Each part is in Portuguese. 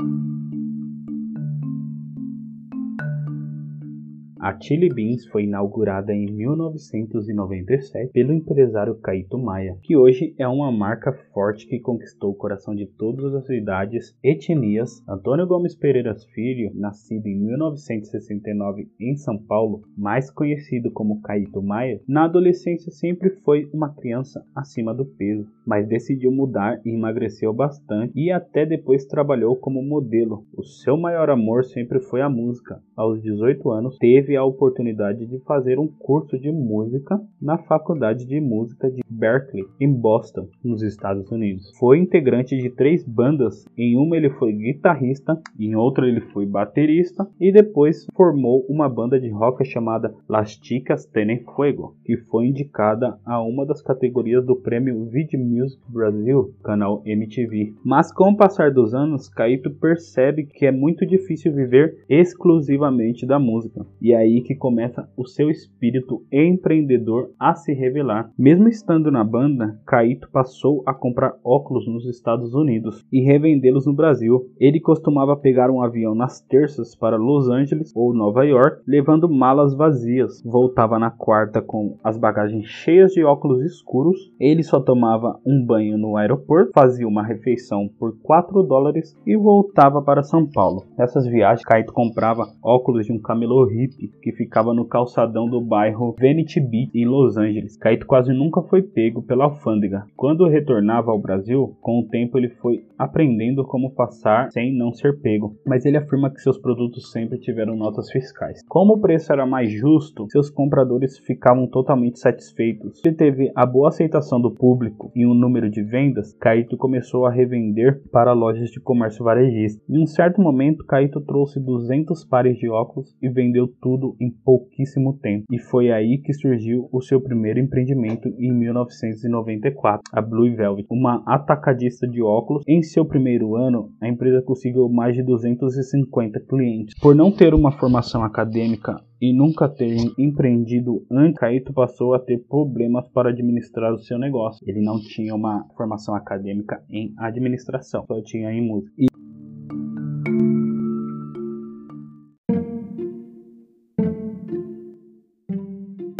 you A Chili Beans foi inaugurada em 1997 pelo empresário Caíto Maia, que hoje é uma marca forte que conquistou o coração de todas as idades, etnias. Antônio Gomes Pereira Filho, nascido em 1969 em São Paulo, mais conhecido como Caíto Maia, na adolescência sempre foi uma criança acima do peso, mas decidiu mudar e emagreceu bastante e até depois trabalhou como modelo. O seu maior amor sempre foi a música. Aos 18 anos, teve a oportunidade de fazer um curso de música na Faculdade de Música de Berkeley, em Boston, nos Estados Unidos. Foi integrante de três bandas, em uma ele foi guitarrista, em outra ele foi baterista e depois formou uma banda de rock chamada Las Chicas Tenen Fuego, que foi indicada a uma das categorias do prêmio Video Music Brasil, canal MTV. Mas com o passar dos anos, Caíto percebe que é muito difícil viver exclusivamente da música. E aí aí que começa o seu espírito empreendedor a se revelar. Mesmo estando na banda, Caíto passou a comprar óculos nos Estados Unidos e revendê-los no Brasil. Ele costumava pegar um avião nas terças para Los Angeles ou Nova York, levando malas vazias. Voltava na quarta com as bagagens cheias de óculos escuros. Ele só tomava um banho no aeroporto, fazia uma refeição por 4 dólares e voltava para São Paulo. Nessas viagens, Caíto comprava óculos de um camelô hippie que ficava no calçadão do bairro Vanity Beach, em Los Angeles. Caíto quase nunca foi pego pela alfândega. Quando retornava ao Brasil, com o tempo ele foi aprendendo como passar sem não ser pego, mas ele afirma que seus produtos sempre tiveram notas fiscais. Como o preço era mais justo, seus compradores ficavam totalmente satisfeitos. Ele teve a boa aceitação do público e um número de vendas, Caíto começou a revender para lojas de comércio varejista. Em um certo momento, Caíto trouxe 200 pares de óculos e vendeu tudo tudo em pouquíssimo tempo. E foi aí que surgiu o seu primeiro empreendimento em 1994, a Blue Velvet, uma atacadista de óculos. Em seu primeiro ano, a empresa conseguiu mais de 250 clientes. Por não ter uma formação acadêmica e nunca ter empreendido antes, Caíto passou a ter problemas para administrar o seu negócio. Ele não tinha uma formação acadêmica em administração, só tinha em música. E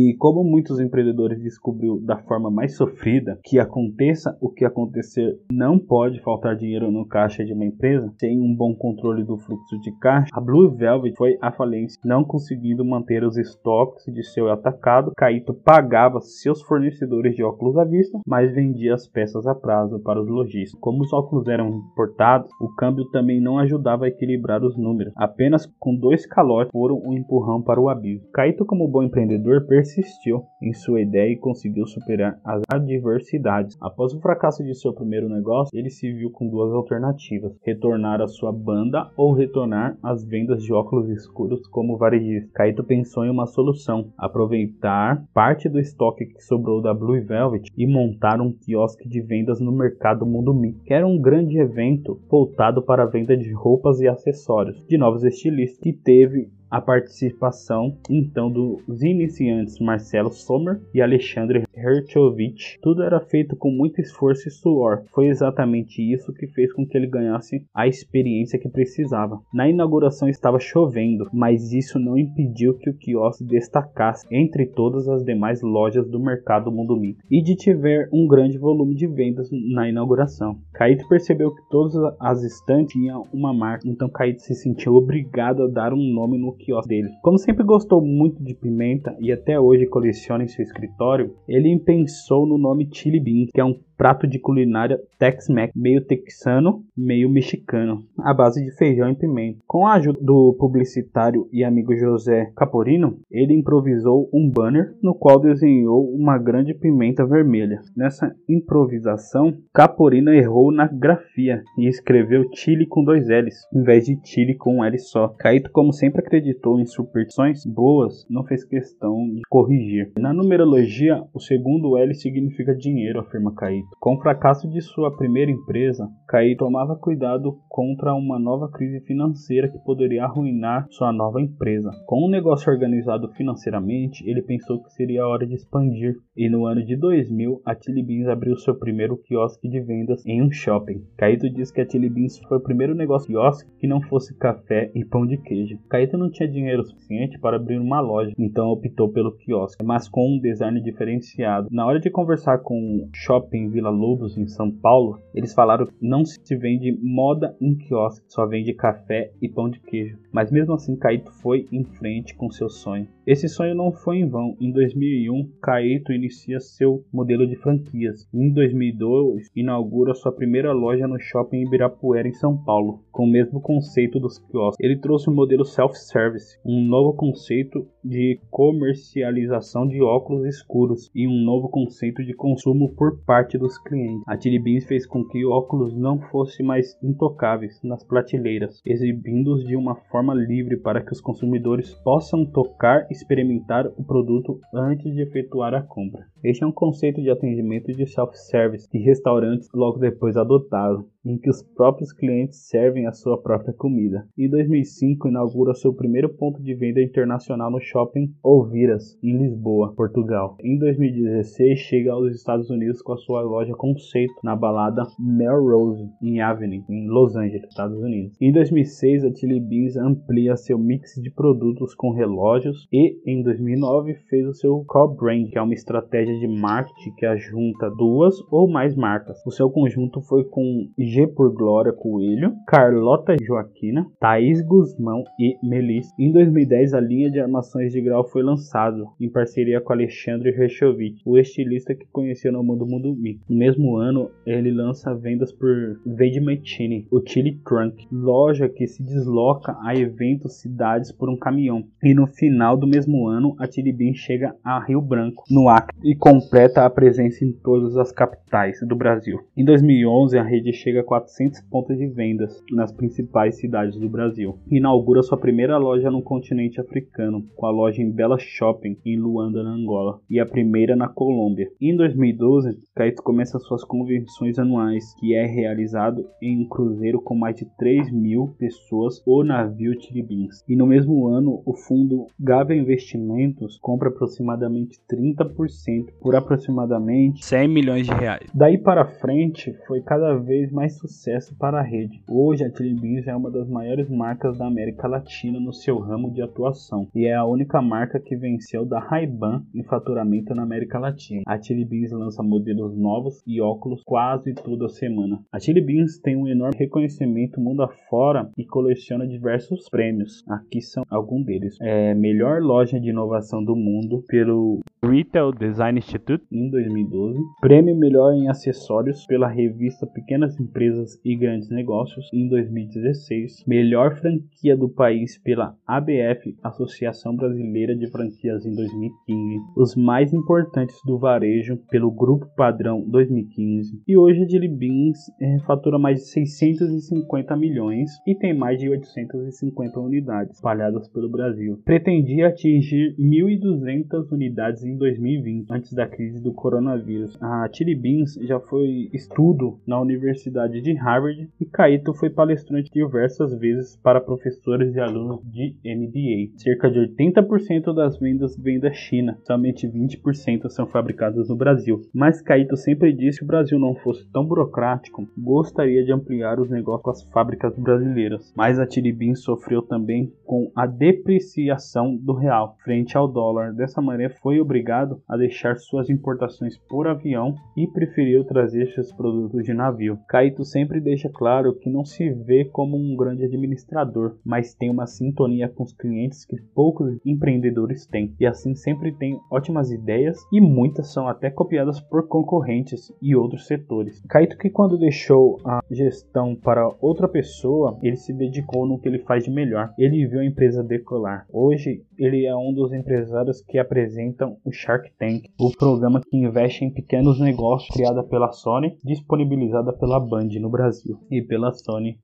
E como muitos empreendedores descobriu da forma mais sofrida que aconteça o que acontecer, não pode faltar dinheiro no caixa de uma empresa sem um bom controle do fluxo de caixa. A Blue Velvet foi à falência, não conseguindo manter os estoques de seu atacado. Caíto pagava seus fornecedores de óculos à vista, mas vendia as peças a prazo para os lojistas. Como os óculos eram importados, o câmbio também não ajudava a equilibrar os números. Apenas com dois calotes foram um empurrão para o abismo. Caíto, como bom empreendedor, persistiu em sua ideia e conseguiu superar as adversidades. Após o fracasso de seu primeiro negócio, ele se viu com duas alternativas: retornar à sua banda ou retornar às vendas de óculos escuros como varejista. Kaito pensou em uma solução: aproveitar parte do estoque que sobrou da Blue Velvet e montar um quiosque de vendas no mercado Mundo Mi, que era um grande evento voltado para a venda de roupas e acessórios de novos estilistas, que teve a participação então dos iniciantes Marcelo Sommer e Alexandre Herchovich. Tudo era feito com muito esforço e suor. Foi exatamente isso que fez com que ele ganhasse a experiência que precisava. Na inauguração estava chovendo, mas isso não impediu que o quiosque destacasse entre todas as demais lojas do mercado Mundo Mito e de tiver um grande volume de vendas na inauguração. Caíto percebeu que todas as estantes tinham uma marca, então Caíto se sentiu obrigado a dar um nome no quiosque dele. Como sempre gostou muito de pimenta e até hoje coleciona em seu escritório, ele pensou no nome Chili Bean, que é um prato de culinária Tex-Mex, meio texano, meio mexicano, à base de feijão e pimenta. Com a ajuda do publicitário e amigo José Caporino, ele improvisou um banner no qual desenhou uma grande pimenta vermelha. Nessa improvisação, Caporino errou na grafia e escreveu Chile com dois L's, em vez de Chile com um L só. Caíto, como sempre acreditou em superstições boas, não fez questão de corrigir. Na numerologia, o segundo L significa dinheiro, afirma Caíto. Com o fracasso de sua primeira empresa, Caíto tomava cuidado contra uma nova crise financeira que poderia arruinar sua nova empresa. Com o um negócio organizado financeiramente, ele pensou que seria a hora de expandir, e no ano de 2000, a Chili Beans abriu seu primeiro quiosque de vendas em um shopping. Caíto diz que a Chili Beans foi o primeiro negócio quiosque que não fosse café e pão de queijo. Caíto não tinha dinheiro suficiente para abrir uma loja, então optou pelo quiosque, mas com um design diferenciado. Na hora de conversar com o shopping Vila Lobos em São Paulo, eles falaram que não se vende moda em quiosque, só vende café e pão de queijo. Mas mesmo assim, Caíto foi em frente com seu sonho. Esse sonho não foi em vão. Em 2001, Caíto inicia seu modelo de franquias. Em 2002, inaugura sua primeira loja no shopping Ibirapuera em São Paulo, com o mesmo conceito dos quiosques. Ele trouxe o modelo self-service, um novo conceito de comercialização de óculos escuros e um novo conceito de consumo por parte dos clientes. A Chili Beans fez com que óculos não fossem mais intocáveis nas prateleiras, exibindo-os de uma forma livre para que os consumidores possam tocar e experimentar o produto antes de efetuar a compra. Este é um conceito de atendimento de self-service que restaurantes logo depois adotaram em que os próprios clientes servem a sua própria comida. Em 2005, inaugura seu primeiro ponto de venda internacional no shopping Olviras, em Lisboa, Portugal. Em 2016, chega aos Estados Unidos com a sua loja conceito na balada Melrose, em Avenue, em Los Angeles, Estados Unidos. Em 2006, a Chili Beans amplia seu mix de produtos com relógios e, em 2009, fez o seu core brand, que é uma estratégia de marketing que ajunta duas ou mais marcas. O seu conjunto foi com G por Glória Coelho, Carlota Joaquina, Thaís Guzmão e Melissa. Em 2010, a linha de armações de grau foi lançada, em parceria com Alexandre Rechovich, o estilista que conheceu no mundo Mundo Mix. No mesmo ano, ele lança vendas por Vedmetini, o Chili Trunk, loja que se desloca a eventos cidades por um caminhão. E no final do mesmo ano, a Chili Bean chega a Rio Branco, no Acre, e completa a presença em todas as capitais do Brasil. Em 2011, a rede chega a 400 pontos de vendas nas principais cidades do Brasil. Inaugura sua primeira loja no continente africano, com a loja em Bela Shopping, em Luanda, na Angola, e a primeira na Colômbia. Em 2012, Caeto começa suas convenções anuais, que é realizado em um cruzeiro com mais de 3 mil pessoas, o navio Tiribins. E no mesmo ano, o fundo Gava Investimentos compra aproximadamente 30% por aproximadamente 100 milhões de reais. Daí para frente, foi cada vez mais sucesso para a rede. Hoje, a Chili Beans é uma das maiores marcas da América Latina no seu ramo de atuação e é a única marca que venceu da Ray-Ban em faturamento na América Latina. A Chili Beans lança modelos novos e óculos quase toda semana. A Chili Beans tem um enorme reconhecimento mundo afora e coleciona diversos prêmios. Aqui são alguns deles. É melhor loja de inovação do mundo pelo Retail Design Institute em 2012, prêmio melhor em acessórios pela revista Pequenas Empresas e Grandes Negócios em 2016, melhor franquia do país pela ABF, Associação Brasileira de Franquias em 2015, os mais importantes do varejo pelo Grupo Padrão 2015 e hoje a Jelly Beans é, fatura mais de 650 milhões e tem mais de 850 unidades espalhadas pelo Brasil. Pretendia atingir 1.200 unidades em 2020, antes da crise do coronavírus. A Chili Beans já foi estudo na Universidade de Harvard e Caíto foi palestrante diversas vezes para professores e alunos de MBA. Cerca de 80% das vendas vêm da China, somente 20% são fabricadas no Brasil. Mas Caíto sempre disse que o Brasil não fosse tão burocrático, gostaria de ampliar os negócios com as fábricas brasileiras. Mas a Beans sofreu também com a depreciação do real frente ao dólar. Dessa maneira foi obrigado obrigado a deixar suas importações por avião e preferiu trazer seus produtos de navio. Caíto sempre deixa claro que não se vê como um grande administrador, mas tem uma sintonia com os clientes que poucos empreendedores têm, e assim sempre tem ótimas ideias e muitas são até copiadas por concorrentes e outros setores. Caíto que quando deixou a gestão para outra pessoa, ele se dedicou no que ele faz de melhor. Ele viu a empresa decolar. Hoje ele é um dos empresários que apresentam o Shark Tank, o programa que investe em pequenos negócios criada pela Sony, disponibilizada pela Band no Brasil e pela Sony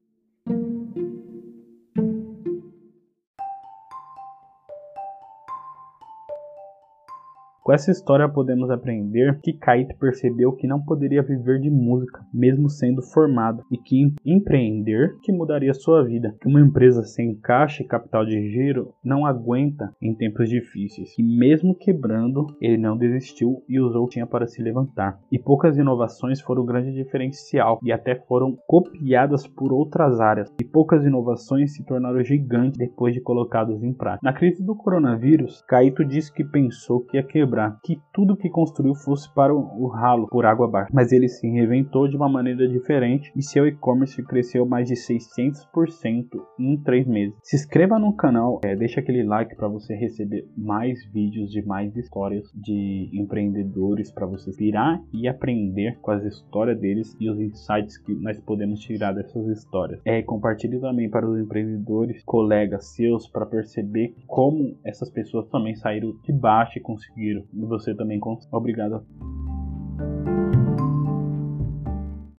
Com essa história podemos aprender que Kaito percebeu que não poderia viver de música, mesmo sendo formado, e que empreender que mudaria sua vida. Que uma empresa sem caixa e capital de giro não aguenta em tempos difíceis. E mesmo quebrando, ele não desistiu e usou o que tinha para se levantar. E poucas inovações foram o grande diferencial e até foram copiadas por outras áreas. E poucas inovações se tornaram gigantes depois de colocadas em prática. Na crise do coronavírus, Kaito disse que pensou que ia quebrar, que tudo que construiu fosse para o ralo por água abaixo. Mas ele se reinventou de uma maneira diferente e seu e-commerce cresceu mais de 600% em 3 meses. Se inscreva no canal, é, deixa aquele like para você receber mais vídeos de mais histórias de empreendedores para você virar e aprender com as histórias deles e os insights que nós podemos tirar dessas histórias. É, compartilhe também para os empreendedores, colegas seus, para perceber como essas pessoas também saíram de baixo e conseguiram. Você também consegue. Obrigado.